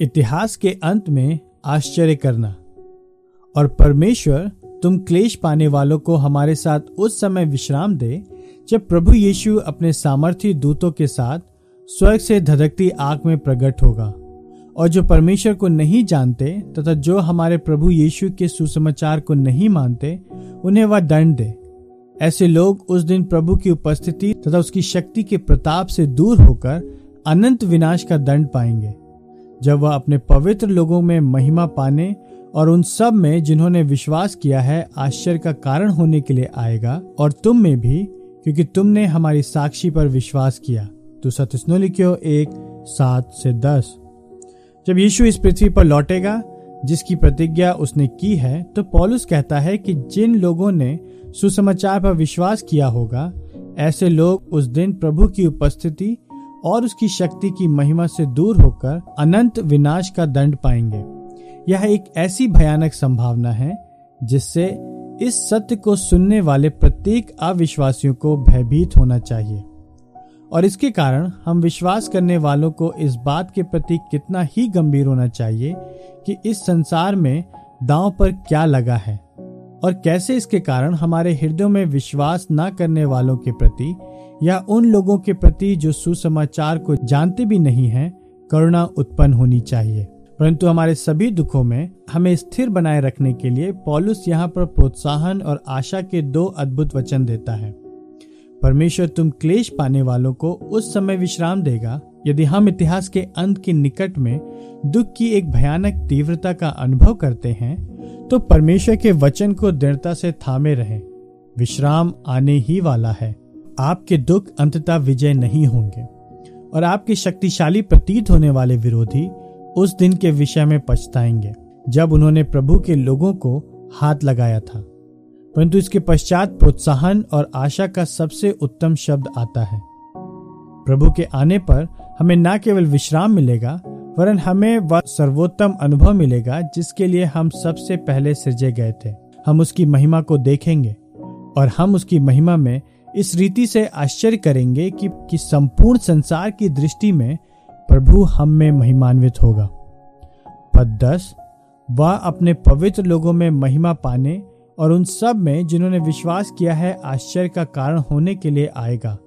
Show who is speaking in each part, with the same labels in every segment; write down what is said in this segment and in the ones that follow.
Speaker 1: इतिहास के अंत में आश्चर्य करना। और परमेश्वर, तुम क्लेश पाने वालों को हमारे साथ उस समय विश्राम दे, जब प्रभु यीशु अपने सामर्थ्य दूतों के साथ स्वर्ग से धधकती आग में प्रकट होगा। और जो परमेश्वर को नहीं जानते तथा जो हमारे प्रभु यीशु के सुसमाचार को नहीं मानते, उन्हें वह दंड दे। ऐसे लोग उस दिन प्रभु की उपस्थिति तथा उसकी शक्ति के प्रताप से दूर होकर अनंत विनाश का दंड पाएँगे। जब वह अपने पवित्र लोगों में महिमा पाने और उन सब में जिन्होंने विश्वास किया है, आश्चर्य का कारण होने के लिए आएगा और तुम में भी, क्योंकि तुमने हमारी साक्षी पर विश्वास किया। तो सतस्नो लिखियो, एक, सात से दस। जब यीशु इस पृथ्वी पर लौटेगा, जिसकी प्रतिज्ञा उसने की है तो पॉलुस कहता है कि जिन लोगों ने सुसमाचार पर विश्वास किया होगा, ऐसे लोग उस दिन प्रभु की उपस्थिति और उसकी शक्ति की महिमा से दूर होकर अनंत विनाश का दंड पाएँगे। यह एक ऐसी भयानक संभावना है, जिससे इस सत्य को सुनने वाले प्रत्येक अविश्वासियों को भयभीत होना चाहिए। और इसके कारण हम विश्वास करने वालों को इस बात के प्रति कितना ही गंभीर होना चाहिए कि इस संसार में दांव पर क्या लगा है। और कैसे इसके कारण हमारे हृदयों में विश्वास न करने वालों के प्रति या उन लोगों के प्रति जो सुसमाचार को जानते भी नहीं हैं, करुणा उत्पन्न होनी चाहिए। परंतु हमारे सभी दुखों में हमें स्थिर बनाए रखने के लिए पॉलुस यहाँ पर प्रोत्साहन और आशा के दो अद्भुत वचन देता है। परमेश्वर तुम क्लेश पाने वालों को उस समय विश्राम देगा, यदि हम इतिहास के अंत के निकट में दुख की एक भयानक तीव्रता का अनुभव करते हैं तो परमेश्वर के वचन को दृढ़ता से थामे रहें। विश्राम आने ही वाला है। आपके दुख अंततः विजय नहीं होंगे। और आपके शक्तिशाली प्रतीत होने वाले विरोधी उस दिन के विषय में पछताएँगे, जब उन्होंने प्रभु के लोगों को हाथ लगाया था। परंतु इसके पश्चात प्रोत्साहन और आशा का सबसे उत्तम शब्द आता है। प्रभु के आने पर हमें न केवल विश्राम मिलेगा वरन हमें वह सर्वोत्तम अनुभव मिलेगा जिसके लिए हम सबसे पहले सृजे गए थे। हम उसकी महिमा को देखेंगे और हम उसकी महिमा में इस रीति से आश्चर्य करेंगे कि, कि संपूर्ण संसार की दृष्टि में प्रभु हम में महिमान्वित होगा। पद दस वह अपने पवित्र लोगों में महिमा पाने और उन सब में जिन्होंने विश्वास किया है आश्चर्य का कारण होने के लिए आएगा।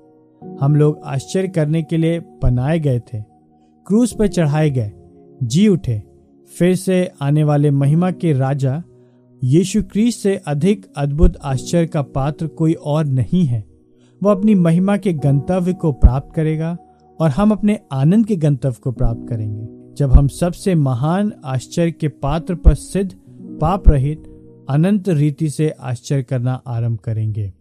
Speaker 1: हम लोग आश्चर्य करने के लिए बनाए गए थे। क्रूस पर चढ़ाए गए। जी उठे। फिर से आने वाले महिमा के राजा, यीशु क्रीस से अधिक अद्भुत आश्चर्य का पात्र कोई और नहीं है। वह अपनी महिमा के गंतव्य को प्राप्त करेगा और हम अपने आनंद के गंतव्य को प्राप्त करेंगे। जब हम सबसे महान आश्चर्य के पात्र पर सिद्ध, पाप रहित, अनंत रीति से आश्चर्य करना आरंभ करेंगे।